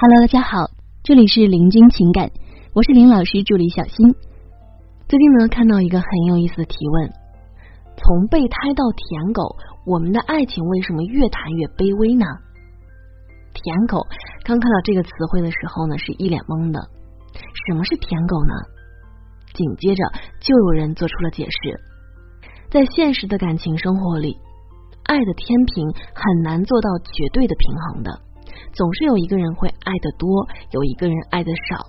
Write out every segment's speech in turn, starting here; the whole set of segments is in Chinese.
Hello，大家好，这里是林君情感，我是林老师助理小新。最近呢，看到一个很有意思的提问：从备胎到舔狗，我们的爱情为什么越谈越卑微呢？舔狗刚看到这个词汇的时候呢，是一脸懵的。什么是舔狗呢？紧接着就有人做出了解释：在现实的感情生活里，爱的天平很难做到绝对的平衡的。总是有一个人会爱的多，有一个人爱的少，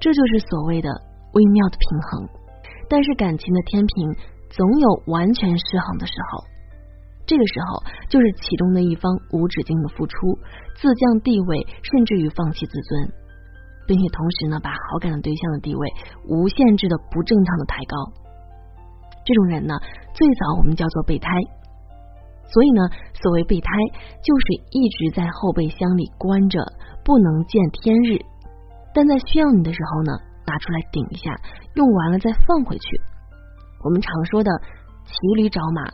这就是所谓的微妙的平衡。但是感情的天平总有完全失衡的时候，这个时候就是其中的一方无止境的付出，自降地位，甚至于放弃自尊，并且同时呢，把好感的对象的地位无限制的不正常的抬高。这种人呢，最早我们叫做备胎。所以呢，所谓备胎，就是一直在后备箱里关着，不能见天日，但在需要你的时候呢，拿出来顶一下，用完了再放回去。我们常说的骑驴找马，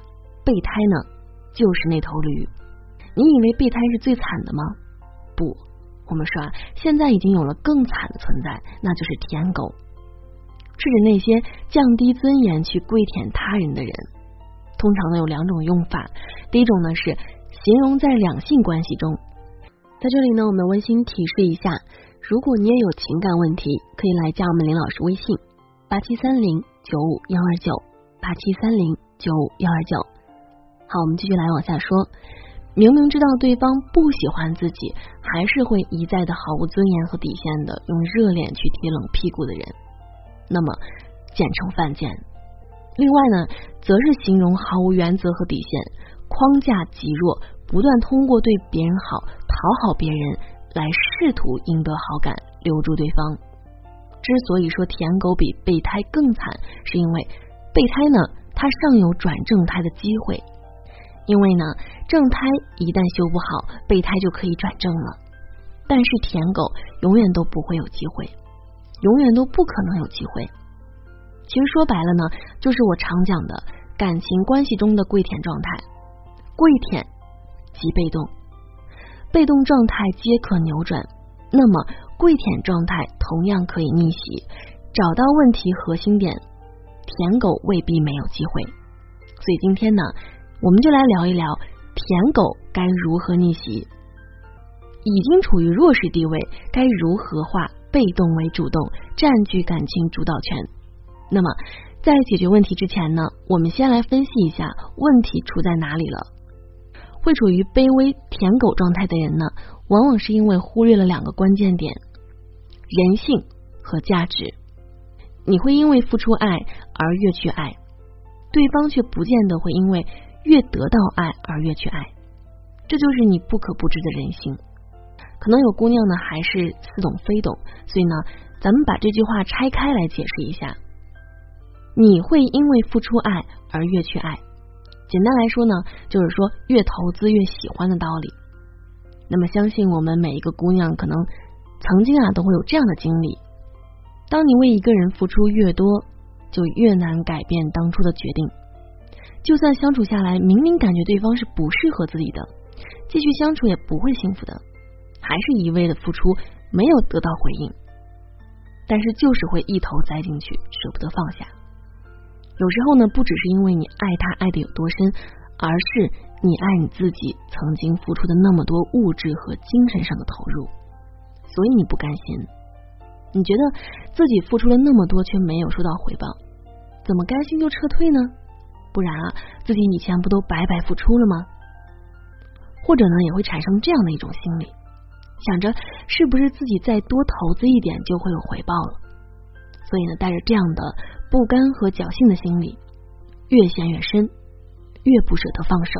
备胎呢，就是那头驴。你以为备胎是最惨的吗？不，我们说啊，现在已经有了更惨的存在，那就是舔狗，是指那些降低尊严去跪舔他人的人。通常呢有两种用法，第一种呢是形容在两性关系中，在这里呢我们温馨提示一下，如果你也有情感问题，可以来加我们林老师微信八七三零九五幺二九八七三零九五幺二九。好，我们继续来往下说，明明知道对方不喜欢自己，还是会一再的毫无尊严和底线的用热脸去贴冷屁股的人，那么简称犯贱。另外呢，则是形容毫无原则和底线，框架极弱，不断通过对别人好、讨好别人来试图赢得好感、留住对方。之所以说舔狗比备胎更惨，是因为备胎呢，它尚有转正胎的机会，因为呢，正胎一旦修不好，备胎就可以转正了。但是舔狗永远都不会有机会，永远都不可能有机会。其实说白了呢，就是我常讲的感情关系中的跪舔状态。跪舔即被动，被动状态皆可扭转。那么跪舔状态同样可以逆袭。找到问题核心点，舔狗未必没有机会。所以今天呢，我们就来聊一聊舔狗该如何逆袭。已经处于弱势地位，该如何化被动为主动，占据感情主导权？那么，在解决问题之前呢，我们先来分析一下问题出在哪里了。会处于卑微舔狗状态的人呢，往往是因为忽略了两个关键点：人性和价值。你会因为付出爱而越去爱，对方却不见得会因为越得到爱而越去爱。这就是你不可不知的人性。可能有姑娘呢还是似懂非懂，所以呢，咱们把这句话拆开来解释一下。你会因为付出爱而越去爱，简单来说呢，就是说越投资越喜欢的道理。那么，相信我们每一个姑娘可能曾经啊都会有这样的经历：当你为一个人付出越多，就越难改变当初的决定。就算相处下来，明明感觉对方是不适合自己的，继续相处也不会幸福的，还是一味的付出，没有得到回应，但是就是会一头栽进去，舍不得放下。有时候呢，不只是因为你爱他爱的有多深，而是你爱你自己曾经付出的那么多物质和精神上的投入，所以你不甘心。你觉得自己付出了那么多却没有收到回报，怎么甘心就撤退呢？不然啊，自己以前不都白白付出了吗？或者呢，也会产生这样的一种心理，想着是不是自己再多投资一点就会有回报了？所以呢，带着这样的。不甘和侥幸的心理越陷越深，越不舍得放手。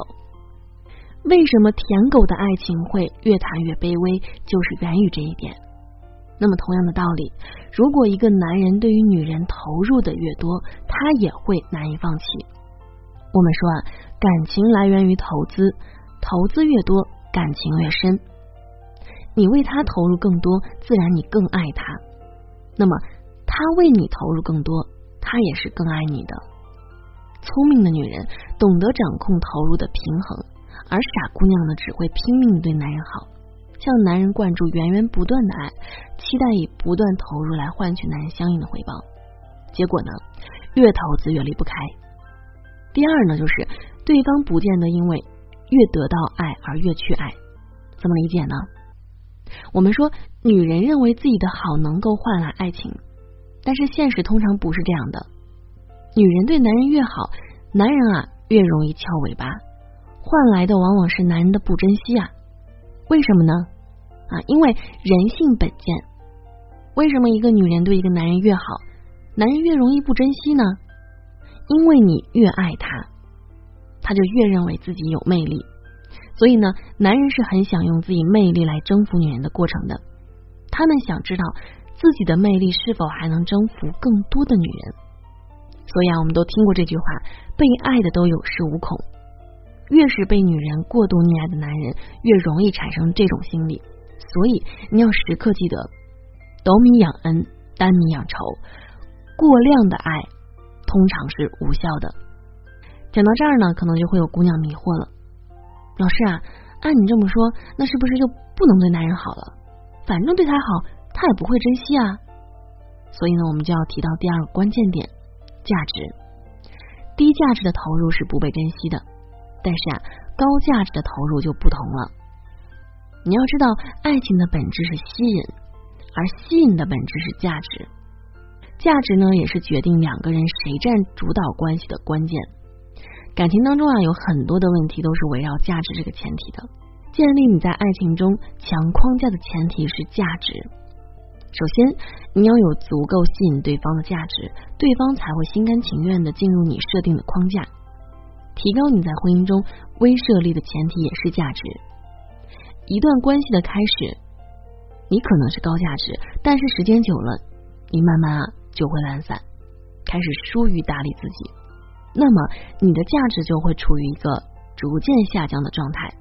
为什么舔狗的爱情会越谈越卑微？就是源于这一点。那么同样的道理，如果一个男人对于女人投入的越多，他也会难以放弃。我们说啊，感情来源于投资，投资越多，感情越深。你为他投入更多，自然你更爱他。那么他为你投入更多。他也是更爱你的。聪明的女人懂得掌控投入的平衡，而傻姑娘呢，只会拼命对男人好，向男人灌注源源不断的爱，期待以不断投入来换取男人相应的回报。结果呢，越投资越离不开。第二呢，就是对方不见得因为越得到爱而越去爱，怎么理解呢？我们说，女人认为自己的好能够换来爱情，但是现实通常不是这样的。女人对男人越好，男人啊越容易翘尾巴，换来的往往是男人的不珍惜啊。为什么呢？啊，因为人性本贱。为什么一个女人对一个男人越好，男人越容易不珍惜呢？因为你越爱他，他就越认为自己有魅力。所以呢，男人是很想用自己魅力来征服女人的过程的。他们想知道自己的魅力是否还能征服更多的女人。所以啊，我们都听过这句话：被爱的都有恃无恐。越是被女人过度溺爱的男人，越容易产生这种心理。所以你要时刻记得，斗米养恩，担米养仇。过量的爱通常是无效的。讲到这儿呢，可能就会有姑娘迷惑了。老师啊，按你这么说，那是不是就不能对男人好了？反正对他好，他也不会珍惜啊。所以呢，我们就要提到第二个关键点：价值。低价值的投入是不被珍惜的，但是啊，高价值的投入就不同了。你要知道，爱情的本质是吸引，而吸引的本质是价值。价值呢，也是决定两个人谁占主导关系的关键。感情当中啊，有很多的问题都是围绕价值这个前提的。建立你在爱情中强框架的前提是价值。首先，你要有足够吸引对方的价值，对方才会心甘情愿的进入你设定的框架。提高你在婚姻中威慑力的前提也是价值。一段关系的开始，你可能是高价值，但是时间久了，你慢慢啊就会懒散，开始疏于打理自己。那么你的价值就会处于一个逐渐下降的状态，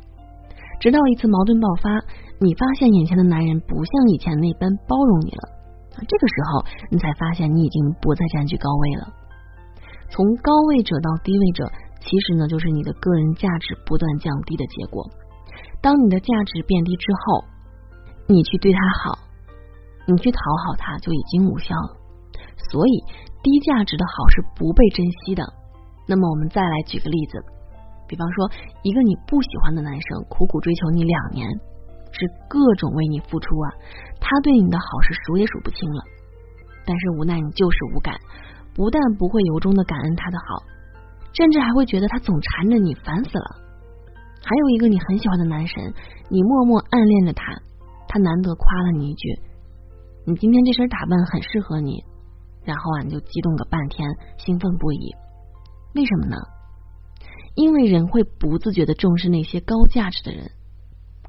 直到一次矛盾爆发，你发现眼前的男人不像以前那般包容你了，这个时候你才发现你已经不再占据高位了。从高位者到低位者，其实呢就是你的个人价值不断降低的结果。当你的价值变低之后，你去对他好，你去讨好他就已经无效了。所以低价值的好是不被珍惜的。那么我们再来举个例子，比方说一个你不喜欢的男生苦苦追求你两年，是各种为你付出啊，他对你的好是数也数不清了，但是无奈你就是无感，不但不会由衷的感恩他的好，甚至还会觉得他总缠着你，烦死了。还有一个你很喜欢的男神，你默默暗恋着他，他难得夸了你一句，你今天这身打扮很适合你，然后啊你就激动个半天，兴奋不已。为什么呢？因为人会不自觉的重视那些高价值的人，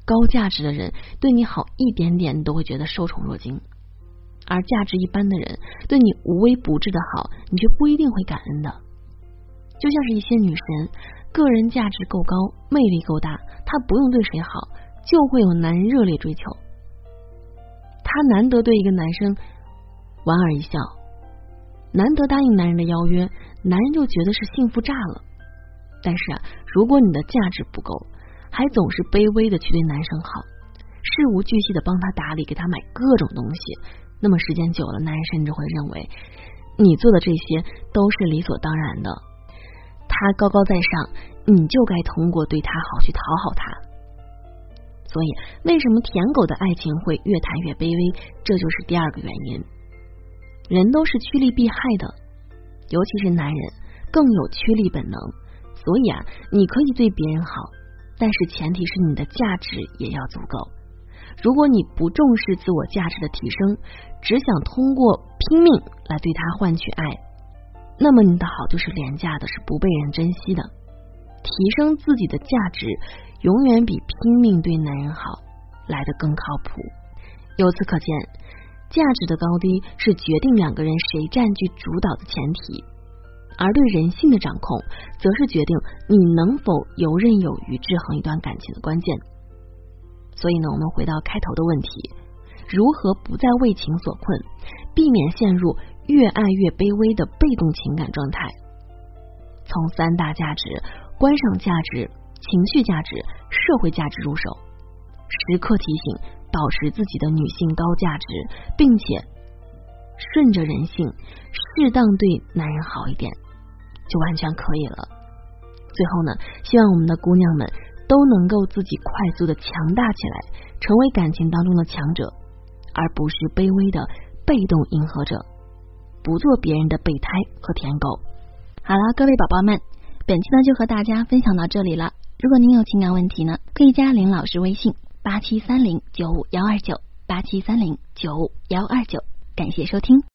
高价值的人对你好一点点你都会觉得受宠若惊，而价值一般的人对你无微不至的好，你却不一定会感恩的。就像是一些女神，个人价值够高，魅力够大，她不用对谁好，就会有男人热烈追求。她难得对一个男生莞尔一笑，难得答应男人的邀约。男人就觉得是幸福炸了，但是啊，如果你的价值不够，还总是卑微的去对男生好，事无巨细的帮他打理，给他买各种东西，那么时间久了，男人甚至会认为你做的这些都是理所当然的。他高高在上，你就该通过对他好去讨好他。所以，为什么舔狗的爱情会越谈越卑微？这就是第二个原因。人都是趋利避害的。尤其是男人更有趋利本能，所以啊，你可以对别人好，但是前提是你的价值也要足够。如果你不重视自我价值的提升，只想通过拼命来对他换取爱，那么你的好就是廉价的，是不被人珍惜的。提升自己的价值，永远比拼命对男人好来的更靠谱。由此可见。价值的高低是决定两个人谁占据主导的前提，而对人性的掌控，则是决定你能否游刃有余制衡一段感情的关键。所以呢，我们回到开头的问题：如何不再为情所困，避免陷入越爱越卑微的被动情感状态？从三大价值——观赏价值、情绪价值、社会价值入手，时刻提醒，保持自己的女性高价值，并且顺着人性，适当对男人好一点，就完全可以了。最后呢，希望我们的姑娘们都能够自己快速的强大起来，成为感情当中的强者，而不是卑微的被动迎合者，不做别人的备胎和舔狗。好了，各位宝宝们，本期呢就和大家分享到这里了。如果您有情感问题呢，可以加林老师微信八七三零九五幺二九八七三零九五幺二九。感谢收听。